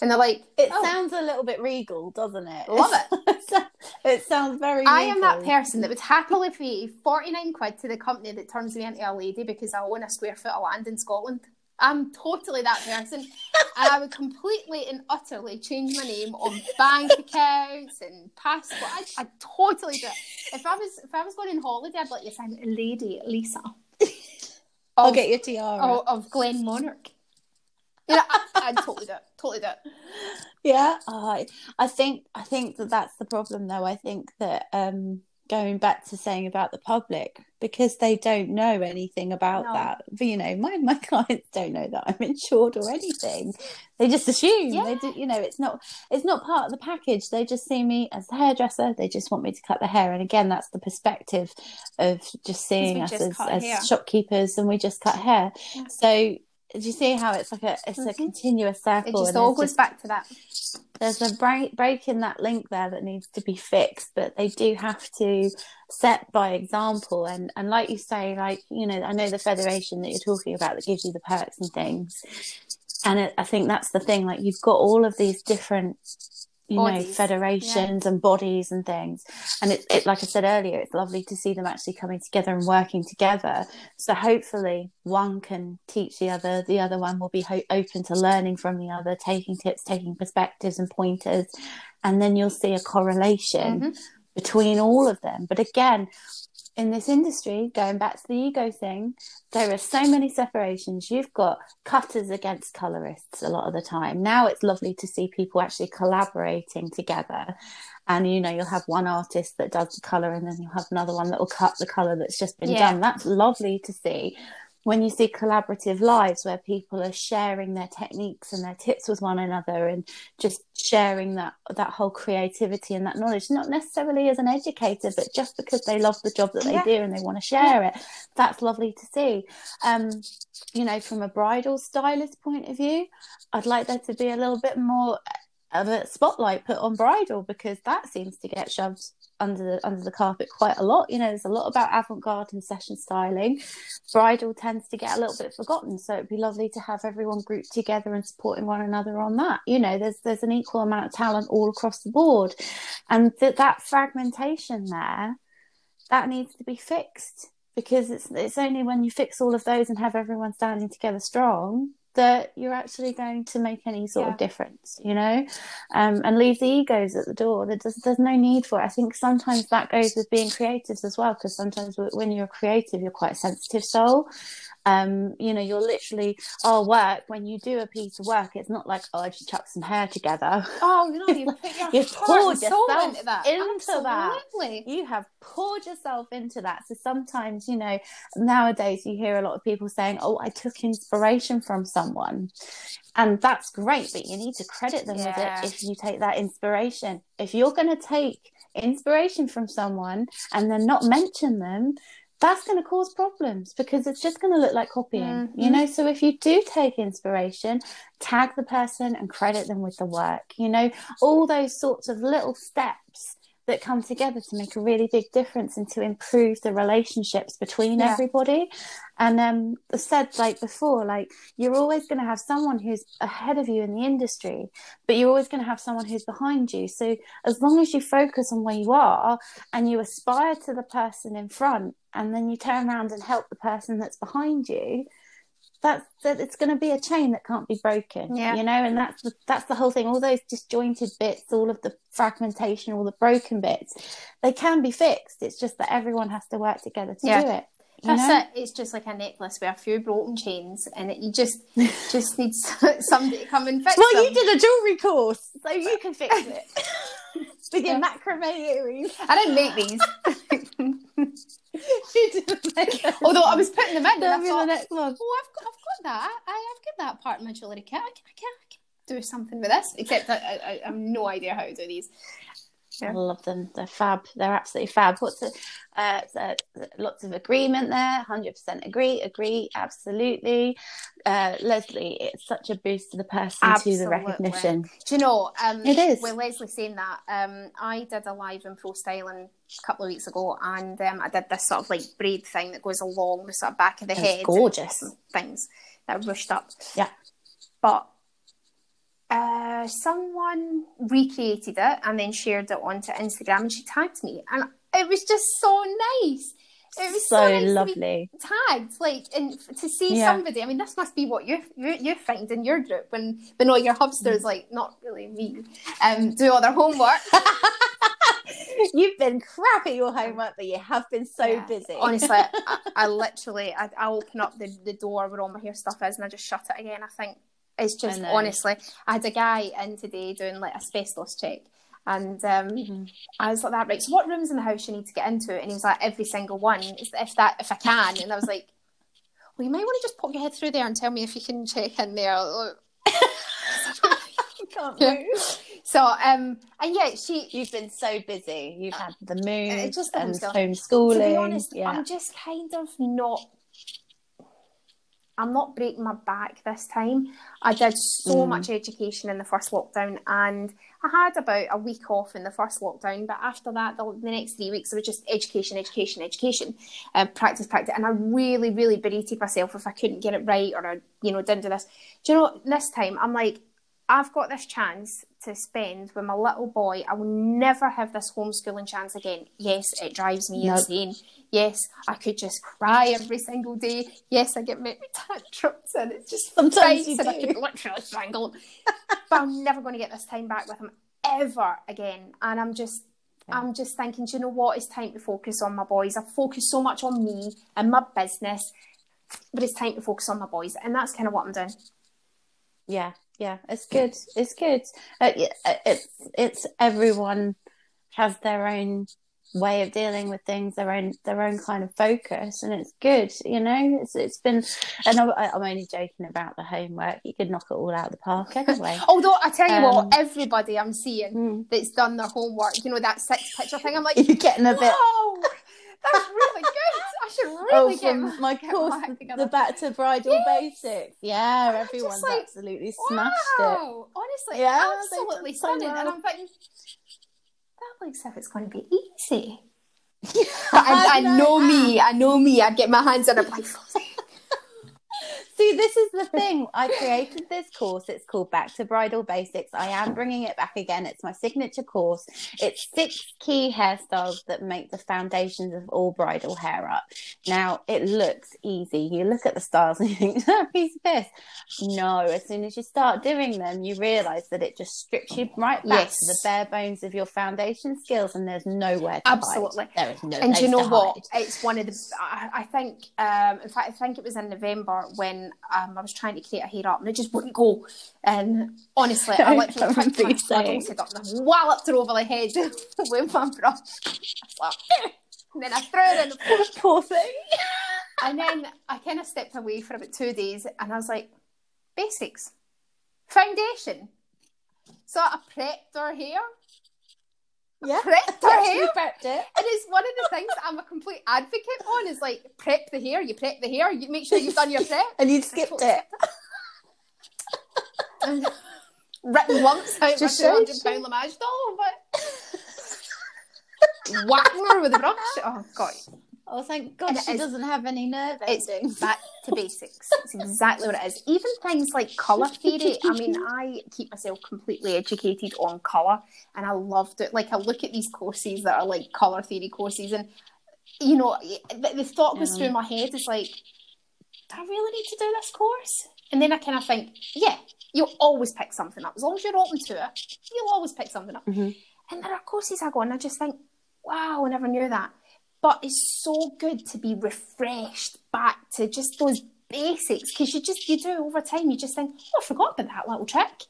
And they're like, it oh. sounds a little bit regal, doesn't it? Love it. it sounds very. I am that person that would happily pay forty nine quid to the company that turns me into a lady because I own a square foot of land in Scotland. I'm totally that person. and I would completely and utterly change my name on bank accounts and passport. I, I totally do it. If I was if I was going on holiday, I'd let you sign Lady Lisa. I'll get your tiara. Of, of Glen Monarch. Yeah, I, would totally do it. Totally do it. Yeah, I I think I think that that's the problem though. I think that um going back to saying about the public because they don't know anything about no. that. But you know my my clients don't know that i'm insured or anything. They just assume. Yeah. they do you know it's not it's not part of the package. They just see me as the hairdresser. They just want me to cut the hair. And again that's the perspective of just seeing us as, as shopkeepers and we just cut hair. Yeah. so do you see how it's like a it's Mhm. a continuous circle? It just all goes just- back to that. there's a break break in that link there that needs to be fixed but they do have to set by example and and like you say like you know i know the federation that you're talking about that gives you the perks and things and it, i think that's the thing like you've got all of these different you know Bodies, federations and bodies and things. And it, it like i said earlier it's lovely to see them actually coming together and working together. So hopefully one can teach the other the other one will be ho- open to learning from the other taking tips taking perspectives and pointers. And then you'll see a correlation Mhm. between all of them. But again in this industry going back to the ego thing there are so many separations. You've got cutters against colorists a lot of the time. Now it's lovely to see people actually collaborating together. And you know you'll have one artist that does the color and then you'll have another one that will cut the color that's just been Yeah. done. That's lovely to see when you see collaborative lives where people are sharing their techniques and their tips with one another and just sharing that that whole creativity and that knowledge not necessarily as an educator but just because they love the job that they Yeah. do and they want to share it that's lovely to see um you know from a bridal stylist point of view i'd like there to be a little bit more of a spotlight put on bridal because that seems to get shoved under the under the carpet quite a lot. You know there's a lot about avant-garde and session styling. Bridal tends to get a little bit forgotten so it'd be lovely to have everyone grouped together and supporting one another on that. You know there's there's an equal amount of talent all across the board. And that that fragmentation there that needs to be fixed because it's it's only when you fix all of those and have everyone standing together strong that you're actually going to make any sort Yeah. of difference you know? Um, and leave the egos at the door. There does, there's no need for it. I think sometimes that goes with being creatives as well because sometimes when you're creative you're quite a sensitive soul um, you know, you're literally, oh, work, when you do a piece of work, it's not like, oh, I just chuck some hair together. Oh, you know, you put your You poured yourself into that. into that. Absolutely. You have poured yourself into that. So sometimes, you know, nowadays you hear a lot of people saying, oh, I took inspiration from someone. And that's great, but you need to credit them Yeah. with it if you take that inspiration. If you're going to take inspiration from someone and then not mention them, that's going to cause problems because it's just going to look like copying, you Mhm. know. So if you do take inspiration, tag the person and credit them with the work, you know, all those sorts of little steps that come together to make a really big difference and to improve the relationships between Yeah. everybody. And um, I said like before, like you're always going to have someone who's ahead of you in the industry, but you're always going to have someone who's behind you. So as long as you focus on where you are and you aspire to the person in front, and then you turn around and help the person that's behind you, that's that it's going to be a chain that can't be broken. Yeah. You know, and that's the, that's the whole thing. All those disjointed bits, all of the fragmentation, all the broken bits, they can be fixed. It's just that everyone has to work together to Yeah. do it. You That's know? it. It's just like a necklace with a few broken chains, and it, you just just need somebody to come and fix it. Well, them. you did a jewelry course, so you can fix it with your macrame earrings. I didn't make these, you didn't make although I was putting them in, and I thought, the next one. "Oh, I've got, I've got that. I, I've got that part of my jewellery kit. I can, I can, I can do something with this." Except I, I, I have no idea how to do these. I love them. They're fab. They're absolutely fab. What's the, uh, so, lots of agreement there. Hundred percent agree. Agree. Absolutely. Uh, Leslie, it's such a boost to the person to the recognition. Do you know? Um, It is. With Leslie saying that, um, I did a live in Pro Styling a couple of weeks ago, and um, I did this sort of like braid thing that goes along the sort of back of the It's head. gorgeous. Things that are rushed up. Yeah. But uh, someone recreated it and then shared it onto Instagram, and she tagged me, and it was just so nice. It was so, So nice lovely. tagged like and to see Yeah. somebody i mean this must be what you you you find in your group when when all your Mm. hubsters like not really me um do all their homework You've been crap at your homework, but you have been so Yeah. busy. honestly I, I literally I, I open up the, the door where all my hair stuff is and i just shut it again i think it's just honestly i had a guy in today doing like a asbestos check and um, Mhm. I was like that right. So what rooms in the house you need to get into? And he was like every single one, if that if I can. And I was like, well, you might want to just pop your head through there and tell me if you can check in there. Can't move. So um, and yeah, she You've been so busy. You've had the move just the and homeschooling. to be honest, yeah. I'm just kind of not. I'm not breaking my back this time. I did so Mm. much education in the first lockdown, and I had about a week off in the first lockdown. But after that, the, the next three weeks, it was just education, education, education, uh, practice, practice. And I really, really berated myself if I couldn't get it right or I, you know, didn't do this. Do you know? This time, I'm like, I've got this chance to spend with my little boy. I will never have this homeschooling chance again. Yes, it drives me Nope. insane. Yes, I could just cry every single day. Yes, I get my tantrums and it's just Sometimes you and I do. could literally strangle but I'm never going to get this time back with him ever again. And I'm just, I'm just thinking, do you know what? It's time to focus on my boys. I've focused so much on me and my business, but it's time to focus on my boys, and that's kind of what I'm doing. Yeah, yeah, it's good. It's good. Uh, uh, it's it's everyone has their own way of dealing with things, their own their own kind of focus, and it's good. You know, it's it's been. And I'm, I'm only joking about the homework. You could knock it all out of the park anyway. Although I tell you Um, what, everybody I'm seeing Mm. that's done their homework, you know, that six picture thing, I'm like, You're getting a bit. That's really good. I should really Oh, get my, my course, act the, back to bridal Yes. basics. Yeah, I'm everyone's like, absolutely smashed it. wow, honestly, Yeah, absolutely done so stunning. And. I'm thinking, that looks if it's going to be easy. But I, I know me, I know me. I'd get my hands on it, like, See, this is the thing. I created this course. It's called Back to Bridal Basics. I am bringing it back again. It's my signature course. It's six key hairstyles that make the foundations of all bridal hair up. Now, it looks easy. You look at the styles and you think, that piece of piss. No, as soon as you start doing them, you realize that it just strips you right back Yes. to the bare bones of your foundation skills, and there's nowhere to Absolutely. hide. There is no and you know what? hide. It's one of the. I, I think, um, in fact, I think it was in November when um, I was trying to create a hair up and it just wouldn't go. And honestly, I literally picked my you saying. models head up and I walloped her over the head with my brush. And then I threw her in the floor. Poor thing. And then I kind of stepped away for about two days and I was like, basics, foundation. So I prepped her hair. Yeah. Her Actually hair. prepped it. And it's one of the things that I'm a complete advocate on is like prep the hair, you prep the hair, you make sure you've done your prep. And you'd skipped it. Written once out Just my hundred pound Lamage doll, but whacking her with a brush. Oh god. Oh, thank God And she doesn't have any nerve It's endings. back to basics. It's exactly what it is. Even things like colour theory. I mean, I keep myself completely educated on colour and I loved it. Like I look at these courses that are like colour theory courses and you know, the, the thought goes Yeah. through my head is like, do I really need to do this course? And then I kind of think, yeah, you'll always pick something up. As long as you're open to it, you'll always pick something up. Mhm. And there are courses I go and I just think, wow, I never knew that. But it's so good to be refreshed back to just those basics because you just you do over time. You just think, oh, I forgot about that little trick.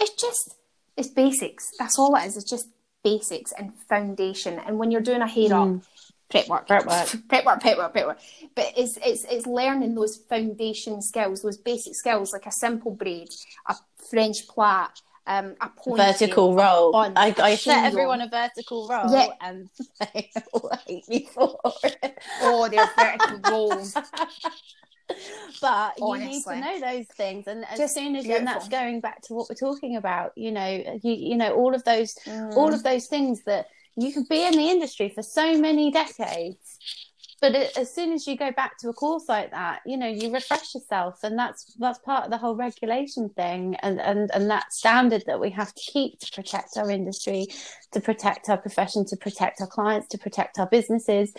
It's just it's basics. That's all it is. It's just basics and foundation. And when you're doing a hair up, mm. prep work, Prep work. prep work, prep work, prep work. But it's it's it's learning those foundation skills, those basic skills like a simple braid, a French plait, um, vertical roll. I, I, set everyone a vertical roll Yeah. and they all hate me for it. Oh, they're vertical rolls. but you need to know those things and as Just soon as and that's going back to what we're talking about you know you, you know all of those Mm. all of those things that you can be in the industry for so many decades but as soon as you go back to a course like that you know you refresh yourself and that's that's part of the whole regulation thing and and and that standard that we have to keep to protect our industry to protect our profession to protect our clients to protect our businesses.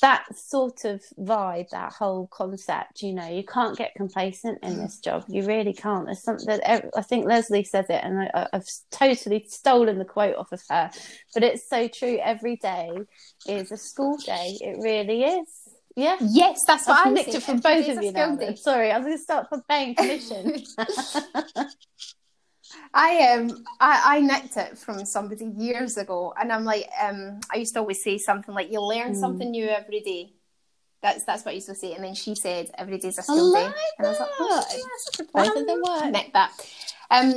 That sort of vibe that whole concept you know you can't get complacent in this job. You really can't. There's something that i think leslie says it and I, i've totally stolen the quote off of her but it's so true. Every day is a school day. It really is yeah Yes, that's what I nicked it from both of you now. then. Sorry, I was going to start for paying commission. I um I, I nicked it from somebody years ago, and I'm like um I used to always say something like you learn Mm. something new every day. That's that's what I used to say, and then she said every day's a I skill day, like and I was like, oh, yeah, that's a good Both one. of them work. Nick that. Um,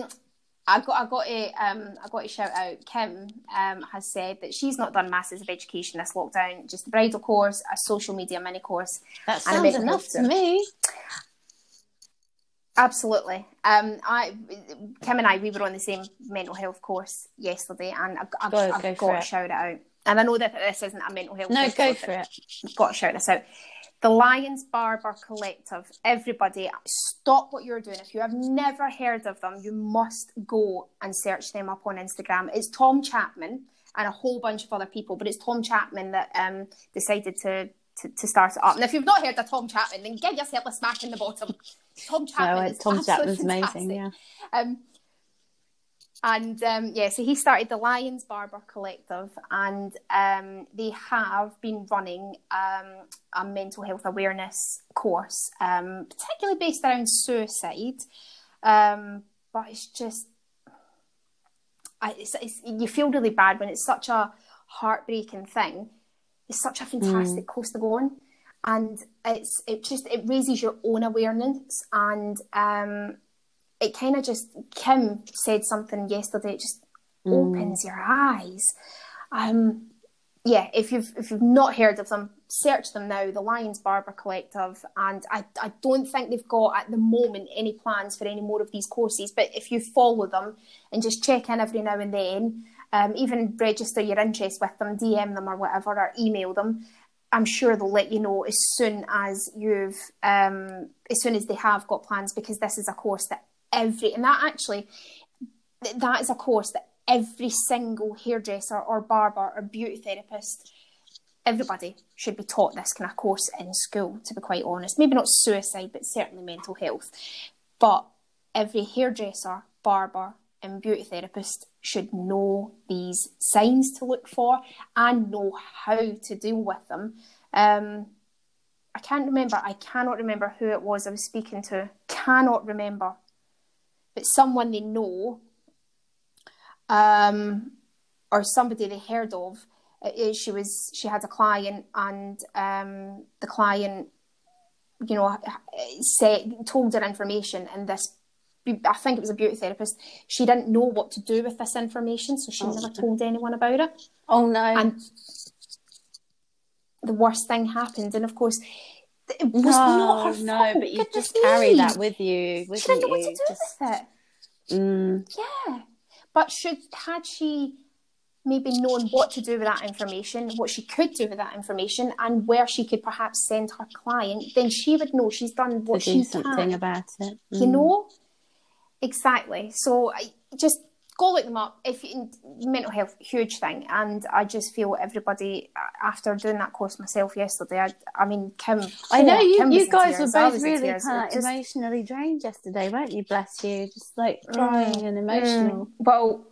I got I got a um I got a shout out. Kim um has said that she's not done masses of education this lockdown, just a bridal course, a social media mini course. That sounds enough to me. Absolutely. Um, I, Kim and I, we were on the same mental health course yesterday, and I've, I've, Go- I've go got to it. shout it out. And I know that this isn't a mental health. No, episode, go for it. I've got to shout this out. The Lions Barber Collective. Everybody, stop what you're doing. If you have never heard of them, you must go and search them up on Instagram. It's Tom Chapman and a whole bunch of other people, but it's Tom Chapman that um, decided to, to to start it up. And if you've not heard of Tom Chapman, then give yourself a smack in the bottom. Tom Chapman No, is Tom Chapman's amazing. fantastic. Yeah. Um, and um, yeah, so he started the Lions Barber Collective, and um, they have been running um, a mental health awareness course, um, particularly based around suicide. Um, but it's just, I, it's, it's, you feel really bad when it's such a heartbreaking thing. It's such a fantastic course to go on, and it's it just it raises your own awareness and um, it kind of just Kim said something yesterday. It just opens your eyes. Um, yeah, if you've if you've not heard of them, search them now. The Lions Barber Collective, and I I don't think they've got at the moment any plans for any more of these courses. But if you follow them and just check in every now and then, um, even register your interest with them, DM them or whatever, or email them. I'm sure they'll let you know as soon as you've um, as soon as they have got plans because this is a course that every and that actually that is a course that every single hairdresser or barber or beauty therapist everybody should be taught this kind of course in school to be quite honest maybe not suicide but certainly mental health but every hairdresser barber and beauty therapist should know these signs to look for and know how to deal with them um, I can't remember. I cannot remember who it was I was speaking to. Cannot remember. But someone they know, um, or somebody they heard of. uh, She was. She had a client, and um, the client, you know, said told her information, and this. I think it was a beauty therapist. She didn't know what to do with this information, so she Oh. never told anyone about it Oh no. and the worst thing happened. And of course, it was no, not her no, fault. but you Goodness just carry me. that with you, She didn't know what to do Just, with it. mm, Yeah, but should had she maybe known what to do with that information, what she could do with that information, and where she could perhaps send her client, then she would know she's done what do she something can. about it. You Mm. know, exactly. So I just go look them up. If you, mental health, huge thing, and I just feel everybody after doing that course myself yesterday. I, I mean, Kim. I know you. Kim You guys were both really kind of just- emotionally drained yesterday, weren't you? Bless you, just like crying and emotional. Mm. Well,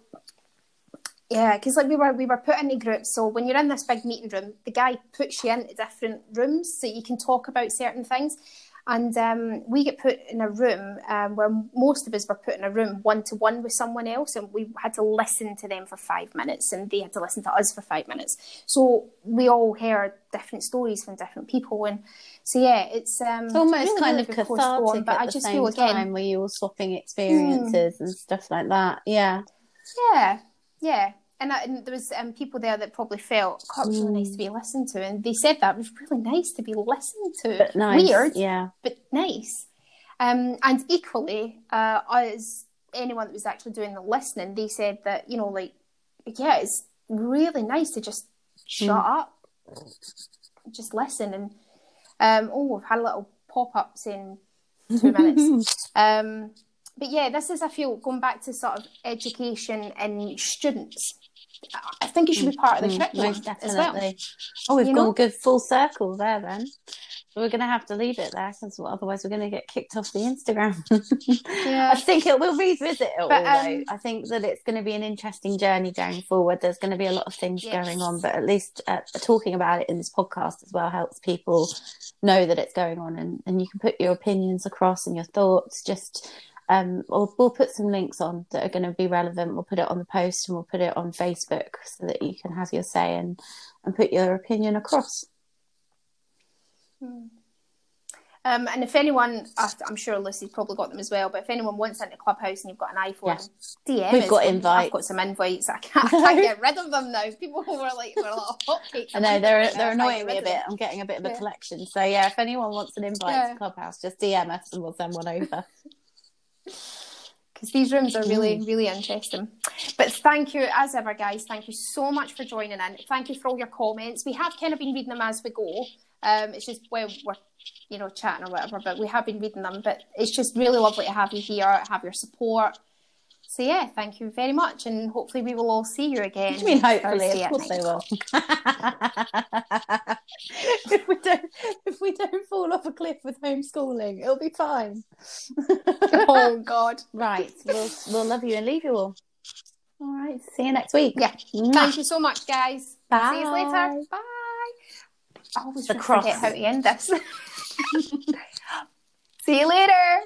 yeah, because like we were we were put into groups. So when you're in this big meeting room, the guy puts you into different rooms so you can talk about certain things. And um, we get put in a room um, where most of us were put in a room one to one with someone else, and we had to listen to them for five minutes, and they had to listen to us for five minutes. So we all heard different stories from different people, and so yeah, it's um, It's almost really, kind really of to on, cathartic But I just feel again, time, where you all swapping experiences and stuff like that. Yeah, Yeah, yeah. And, I, and there was um, people there that probably felt, God, it was really nice to be listened to. And they said that it was really nice to be listened to. but nice. Weird, Yeah, but nice. Um, and equally, uh, as anyone that was actually doing the listening, they said that, you know, like, yeah, it's really nice to just shut up, just listen. And, um, oh, we've had a little pop up in two minutes. Um, but yeah, this is, I feel, going back to sort of education and students. I think it should be part of the Mm, curriculum most as well. definitely. Oh, we've You gone know? good full circle there then. We're going to have to leave it there because otherwise we're going to get kicked off the Instagram. Yeah. I think it, we'll revisit it But, though. um, I think that it's going to be an interesting journey going forward. There's going to be a lot of things Yes. going on, but at least uh, talking about it in this podcast as well helps people know that it's going on and, and you can put your opinions across and your thoughts. Just um, we'll, we'll put some links on that are going to be relevant. We'll put it on the post and we'll put it on Facebook so that you can have your say and, and put your opinion across. Um, and if anyone, I'm sure Lucy's probably got them as well, but if anyone wants into Clubhouse and you've got an iPhone, DM We've got I've got some invites. I can't, I can't get rid of them now. People were like, we're like hotcakes. I know they're they're annoying me a bit. I'm getting a bit of a Yeah. collection. So yeah, if anyone wants an invite Yeah. to Clubhouse, just DM us and we'll send one over. because these rooms are really, mm. really interesting. But thank you, as ever, guys. Thank you so much for joining in. Thank you for all your comments. We have kind of been reading them as we go. Um, it's just when we're, you know, chatting or whatever, but we have been reading them. But it's just really lovely to have you here, have your support. So yeah, thank you very much, and hopefully we will all see you again. What do you mean hopefully? Of course they will. if we don't, if we don't fall off a cliff with homeschooling, it'll be fine. oh God! Right, we'll we'll love you and leave you all. All right, see you next week. Yeah, thank you so much, guys. Bye. See you later. Bye. I always the cross. forget how to end this. see you later.